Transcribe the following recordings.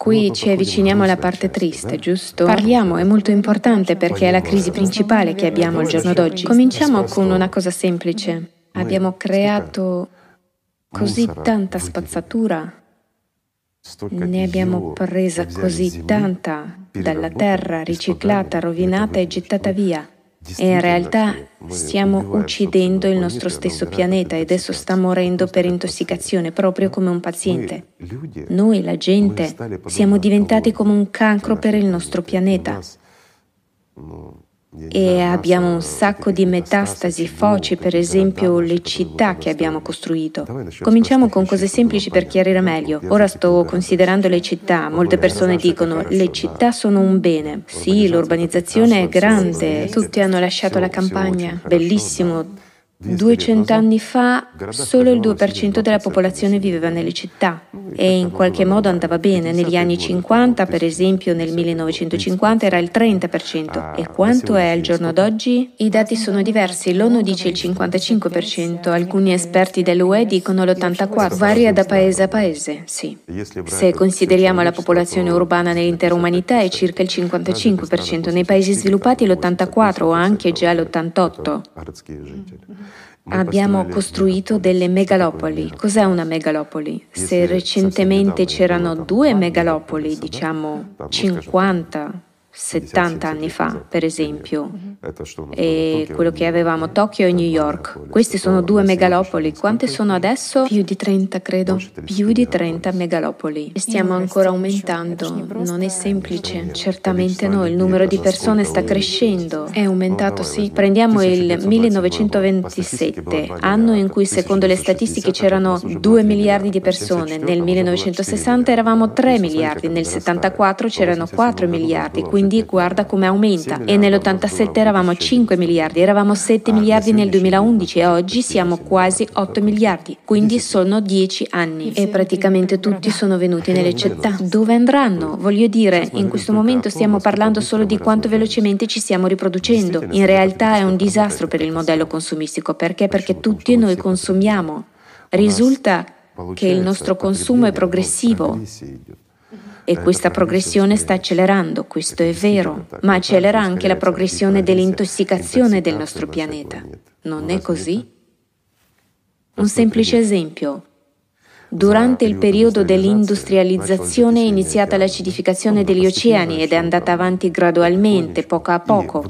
Qui ci avviciniamo alla parte triste, giusto? Parliamo, è molto importante perché è la crisi principale che abbiamo al giorno d'oggi. Cominciamo con una cosa semplice. Abbiamo creato così tanta spazzatura, ne abbiamo presa così tanta dalla terra, riciclata, rovinata e gettata via. E in realtà stiamo uccidendo il nostro stesso pianeta ed esso sta morendo per intossicazione, proprio come un paziente. Noi, la gente, siamo diventati come un cancro per il nostro pianeta e abbiamo un sacco di metastasi, foci, per esempio le città che abbiamo costruito. Cominciamo con cose semplici per chiarire meglio. Ora sto considerando le città. Molte persone dicono le città sono un bene. Sì, l'urbanizzazione è grande. Tutti hanno lasciato la campagna. Bellissimo 200 anni fa solo il 2% della popolazione viveva nelle città e in qualche modo andava bene. Negli anni 50, per esempio nel 1950, era il 30%. E quanto è al giorno d'oggi? I dati sono diversi. L'ONU dice il 55%, alcuni esperti dell'UE dicono l'84%. Varia da paese a paese, sì. Se consideriamo la popolazione urbana nell'intera umanità è circa il 55%, nei paesi sviluppati l'84% o anche già l'88%. Abbiamo costruito delle megalopoli. Cos'è una megalopoli? Se recentemente c'erano due megalopoli, diciamo 50, 70 anni fa, per esempio, e quello che avevamo Tokyo e New York. Queste sono due megalopoli. Quante sono adesso? Più di 30, credo. Più di 30 megalopoli. E stiamo ancora aumentando. Non è semplice. Certamente no, il numero di persone sta crescendo. È aumentato, sì. Prendiamo il 1927, anno in cui secondo le statistiche c'erano 2 miliardi di persone. Nel 1960 eravamo 3 miliardi, nel 74 c'erano 4 miliardi, quindi guarda come aumenta. E nell'87 eravamo 5 miliardi, eravamo 7 miliardi nel 2011 e oggi siamo quasi 8 miliardi, quindi sono 10 anni. E praticamente tutti sono venuti nelle città. Dove andranno? Voglio dire, in questo momento stiamo parlando solo di quanto velocemente ci stiamo riproducendo. In realtà è un disastro per il modello consumistico. Perché? Perché tutti noi consumiamo. Risulta che il nostro consumo è progressivo e questa progressione sta accelerando, questo è vero, ma accelera anche la progressione dell'intossicazione del nostro pianeta. Non è così? Un semplice esempio. Durante il periodo dell'industrializzazione è iniziata l'acidificazione degli oceani ed è andata avanti gradualmente, poco a poco.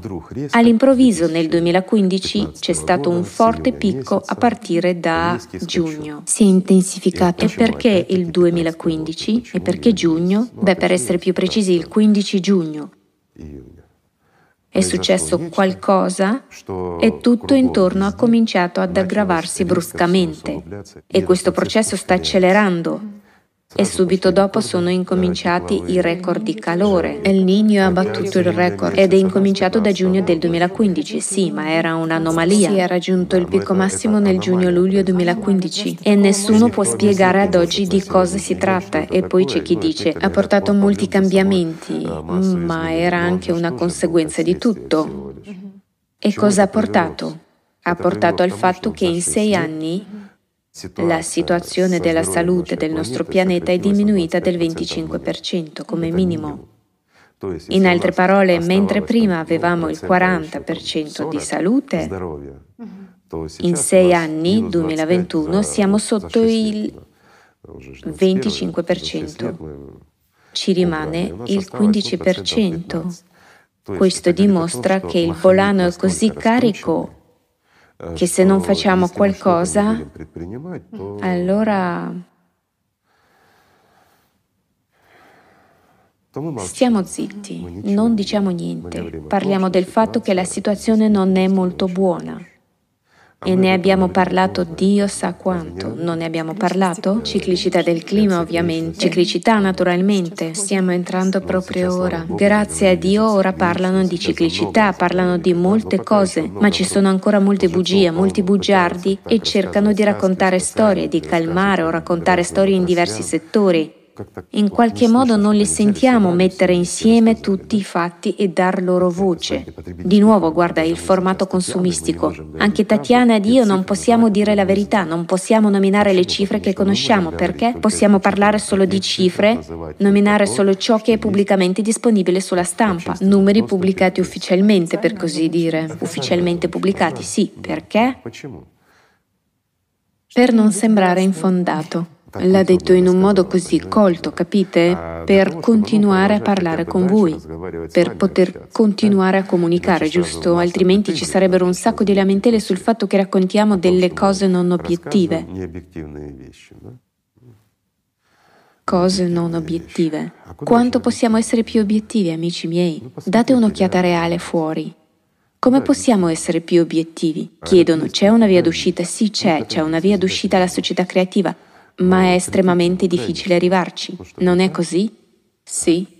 All'improvviso nel 2015 c'è stato un forte picco a partire da giugno. Si è intensificato. E perché il 2015? E perché giugno? Beh, per essere più precisi, il 15 giugno. È successo qualcosa e tutto intorno ha cominciato ad aggravarsi bruscamente e questo processo sta accelerando e subito dopo sono incominciati i record di calore. El Niño ha battuto il record ed è incominciato da giugno del 2015, sì, ma era un'anomalia. Si è raggiunto il picco massimo nel giugno-luglio 2015 e nessuno può spiegare ad oggi di cosa si tratta. E poi c'è chi dice ha portato molti cambiamenti, ma era anche una conseguenza di tutto. E cosa ha portato? Ha portato al fatto che in sei anni la situazione della salute del nostro pianeta è diminuita del 25% come minimo. In altre parole, mentre prima avevamo il 40% di salute, in sei anni, 2021, siamo sotto il 25%. Ci rimane il 15%. Questo dimostra che il volano è così carico che se non facciamo qualcosa, allora stiamo zitti, non diciamo niente, parliamo del fatto che la situazione non è molto buona. E ne abbiamo parlato Dio sa quanto. Non ne abbiamo parlato? Ciclicità del clima, ovviamente. Ciclicità, naturalmente. Stiamo entrando proprio ora. Grazie a Dio ora parlano di ciclicità, parlano di molte cose, ma ci sono ancora molte bugie, molti bugiardi e cercano di raccontare storie, di calmare o raccontare storie in diversi settori In qualche modo non li sentiamo mettere insieme tutti i fatti e dar loro voce. Di nuovo, guarda il formato consumistico. Anche Tatiana ed io non possiamo dire la verità, non possiamo nominare le cifre che conosciamo perché possiamo parlare solo di cifre, nominare solo ciò che è pubblicamente disponibile sulla stampa, numeri pubblicati ufficialmente per così dire. Ufficialmente pubblicati, sì, perché? Per non sembrare infondato. L'ha detto in un modo così colto, capite? Per continuare a parlare con voi, per poter continuare a comunicare, giusto? Altrimenti ci sarebbero un sacco di lamentele sul fatto che raccontiamo delle cose non obiettive. Cose non obiettive. Quanto possiamo essere più obiettivi, amici miei? Date un'occhiata reale fuori. Come possiamo essere più obiettivi? Chiedono, c'è una via d'uscita? Sì, c'è, c'è una via d'uscita alla società creativa ma è estremamente difficile arrivarci. Non è così? Sì.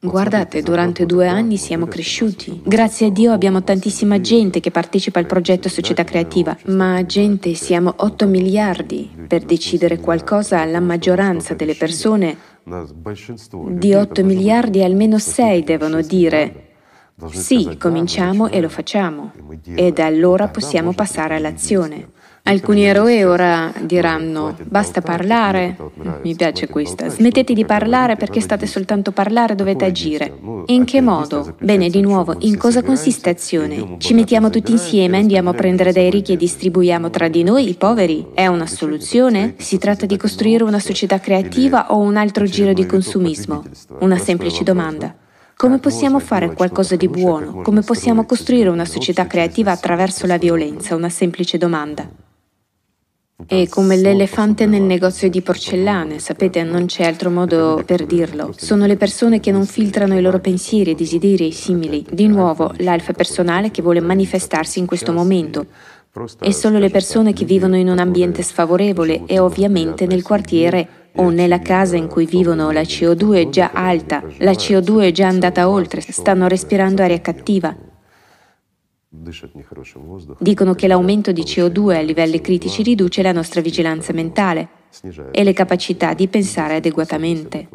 Guardate, durante due anni siamo cresciuti. Grazie a Dio abbiamo tantissima gente che partecipa al progetto Società Creativa, ma gente siamo 8 miliardi. Per decidere qualcosa la maggioranza delle persone di 8 miliardi almeno 6 devono dire sì, cominciamo e lo facciamo. E da allora possiamo passare all'azione. Alcuni eroi ora diranno basta parlare, mi piace questa, smettete di parlare perché state soltanto parlare, dovete agire. In che modo? Bene, di nuovo, in cosa consiste azione? Ci mettiamo tutti insieme, andiamo a prendere dai ricchi e distribuiamo tra di noi i poveri? È una soluzione? Si tratta di costruire una società creativa o un altro giro di consumismo? Una semplice domanda. Come possiamo fare qualcosa di buono? Come possiamo costruire una società creativa attraverso la violenza? Una semplice domanda. È come l'elefante nel negozio di porcellane, sapete, non c'è altro modo per dirlo. Sono le persone che non filtrano i loro pensieri, desideri simili. Di nuovo, l'alfa personale che vuole manifestarsi in questo momento. E solo le persone che vivono in un ambiente sfavorevole e ovviamente nel quartiere o nella casa in cui vivono la CO2 è già alta, la CO2 è già andata oltre, stanno respirando aria cattiva. Dicono che l'aumento di CO2 a livelli critici riduce la nostra vigilanza mentale e le capacità di pensare adeguatamente.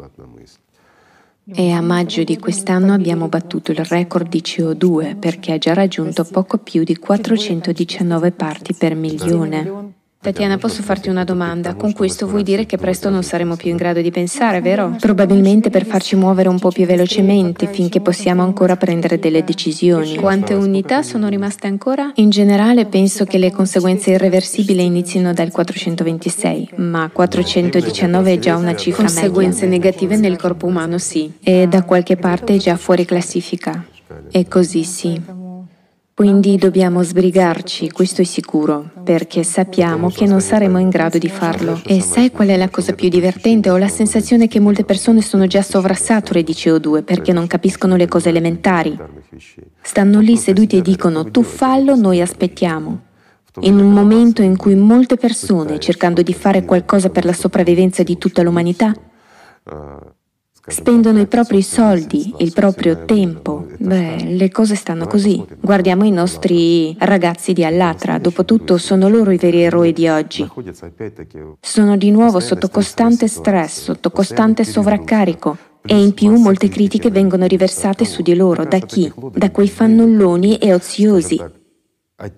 E a maggio di quest'anno abbiamo battuto il record di CO2 perché ha già raggiunto poco più di 419 parti per milione. Tatiana, posso farti una domanda? Con questo vuoi dire che presto non saremo più in grado di pensare, vero? Probabilmente per farci muovere un po' più velocemente finché possiamo ancora prendere delle decisioni. Quante unità sono rimaste ancora? In generale penso che le conseguenze irreversibili inizino dal 426, ma 419 è già una cifra Conseguenze media. negative nel corpo umano, sì. E da qualche parte è già fuori classifica. E così sì. Quindi dobbiamo sbrigarci, questo è sicuro, perché sappiamo che non saremo in grado di farlo. E sai qual è la cosa più divertente? Ho la sensazione che molte persone sono già sovrassature di CO2 perché non capiscono le cose elementari. Stanno lì seduti e dicono tu fallo, noi aspettiamo. In un momento in cui molte persone, cercando di fare qualcosa per la sopravvivenza di tutta l'umanità, spendono i propri soldi, il proprio tempo. Beh, le cose stanno così. Guardiamo i nostri ragazzi di Allatra, dopotutto sono loro i veri eroi di oggi. Sono di nuovo sotto costante stress, sotto costante sovraccarico. E in più molte critiche vengono riversate su di loro. Da chi? Da quei fannulloni e oziosi.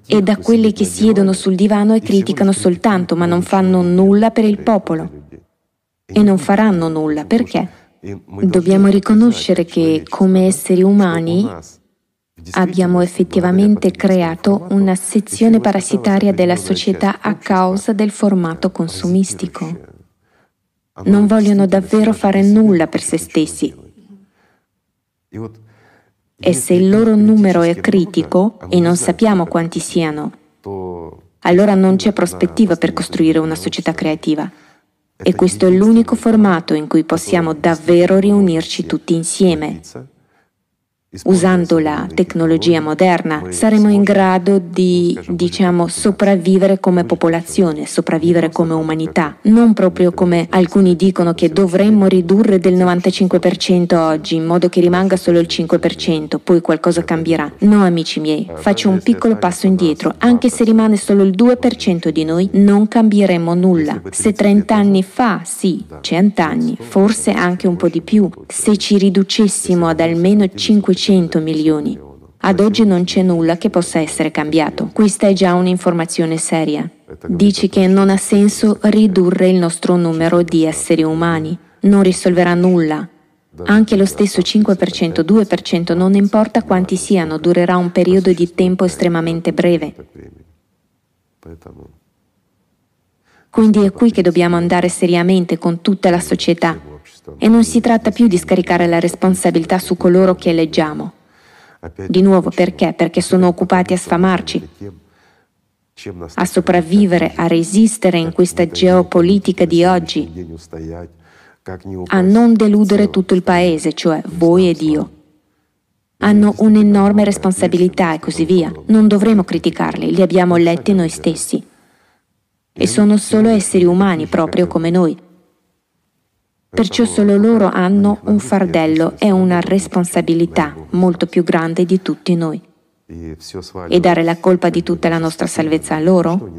E da quelli che siedono sul divano e criticano soltanto, ma non fanno nulla per il popolo. E non faranno nulla. Perché? Dobbiamo riconoscere che come esseri umani abbiamo effettivamente creato una sezione parassitaria della società a causa del formato consumistico. Non vogliono davvero fare nulla per se stessi. E se il loro numero è critico, e non sappiamo quanti siano, allora non c'è prospettiva per costruire una società creativa. E questo è l'unico formato in cui possiamo davvero riunirci tutti insieme. Usando la tecnologia moderna, saremo in grado di, diciamo, sopravvivere come popolazione, sopravvivere come umanità, non proprio come alcuni dicono che dovremmo ridurre del 95% oggi, in modo che rimanga solo il 5%, poi qualcosa cambierà. No, amici miei, faccio un piccolo passo indietro, anche se rimane solo il 2% di noi, non cambieremo nulla. Se 30 anni fa, sì, 100 anni, forse anche un po' di più, se ci riducessimo ad almeno 500 100 milioni. Ad oggi non c'è nulla che possa essere cambiato. Questa è già un'informazione seria. Dici che non ha senso ridurre il nostro numero di esseri umani. Non risolverà nulla. Anche lo stesso 5%, 2%, non importa quanti siano, durerà un periodo di tempo estremamente breve. Quindi è qui che dobbiamo andare seriamente con tutta la società e non si tratta più di scaricare la responsabilità su coloro che eleggiamo. Di nuovo perché? Perché sono occupati a sfamarci, a sopravvivere, a resistere in questa geopolitica di oggi, a non deludere tutto il paese, cioè voi ed io. Hanno un'enorme responsabilità e così via. Non dovremo criticarli, li abbiamo letti noi stessi. E sono solo esseri umani, proprio come noi. Perciò solo loro hanno un fardello e una responsabilità molto più grande di tutti noi. E dare la colpa di tutta la nostra salvezza a loro?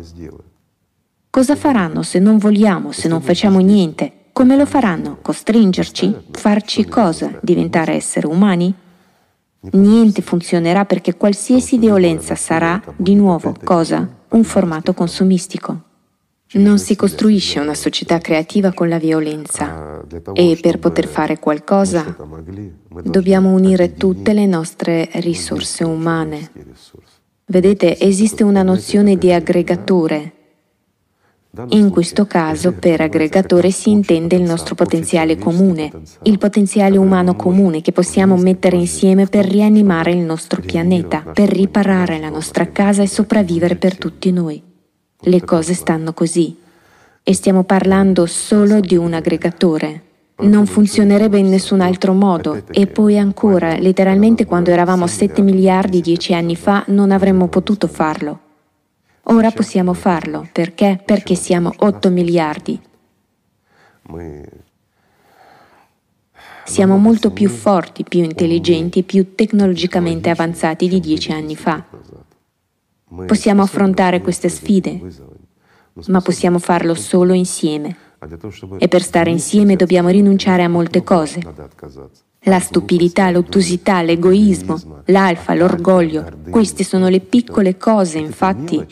Cosa faranno se non vogliamo, se non facciamo niente? Come lo faranno? Costringerci? Farci cosa? Diventare esseri umani? Niente funzionerà perché qualsiasi violenza sarà, di nuovo, cosa? Un formato consumistico. Non si costruisce una società creativa con la violenza. E per poter fare qualcosa dobbiamo unire tutte le nostre risorse umane. Vedete, esiste una nozione di aggregatore. In questo caso per aggregatore si intende il nostro potenziale comune, il potenziale umano comune che possiamo mettere insieme per rianimare il nostro pianeta, per riparare la nostra casa e sopravvivere per tutti noi. Le cose stanno così. E stiamo parlando solo di un aggregatore. Non funzionerebbe in nessun altro modo. E poi ancora, letteralmente quando eravamo 7 miliardi dieci anni fa non avremmo potuto farlo. Ora possiamo farlo. Perché? Perché siamo 8 miliardi. Siamo molto più forti, più intelligenti, più tecnologicamente avanzati di dieci anni fa. Possiamo affrontare queste sfide, ma possiamo farlo solo insieme. E per stare insieme dobbiamo rinunciare a molte cose. La stupidità, l'ottusità, l'egoismo, l'alfa, l'orgoglio, queste sono le piccole cose, infatti,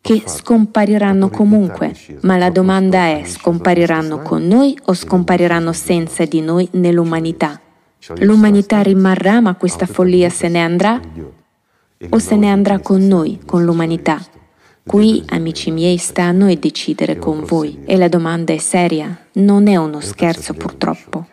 che scompariranno comunque. Ma la domanda è, scompariranno con noi o scompariranno senza di noi nell'umanità? L'umanità rimarrà ma questa follia se ne andrà? O se ne andrà con noi, con l'umanità. Qui, amici miei, sta a noi decidere con voi e la domanda è seria, non è uno scherzo purtroppo.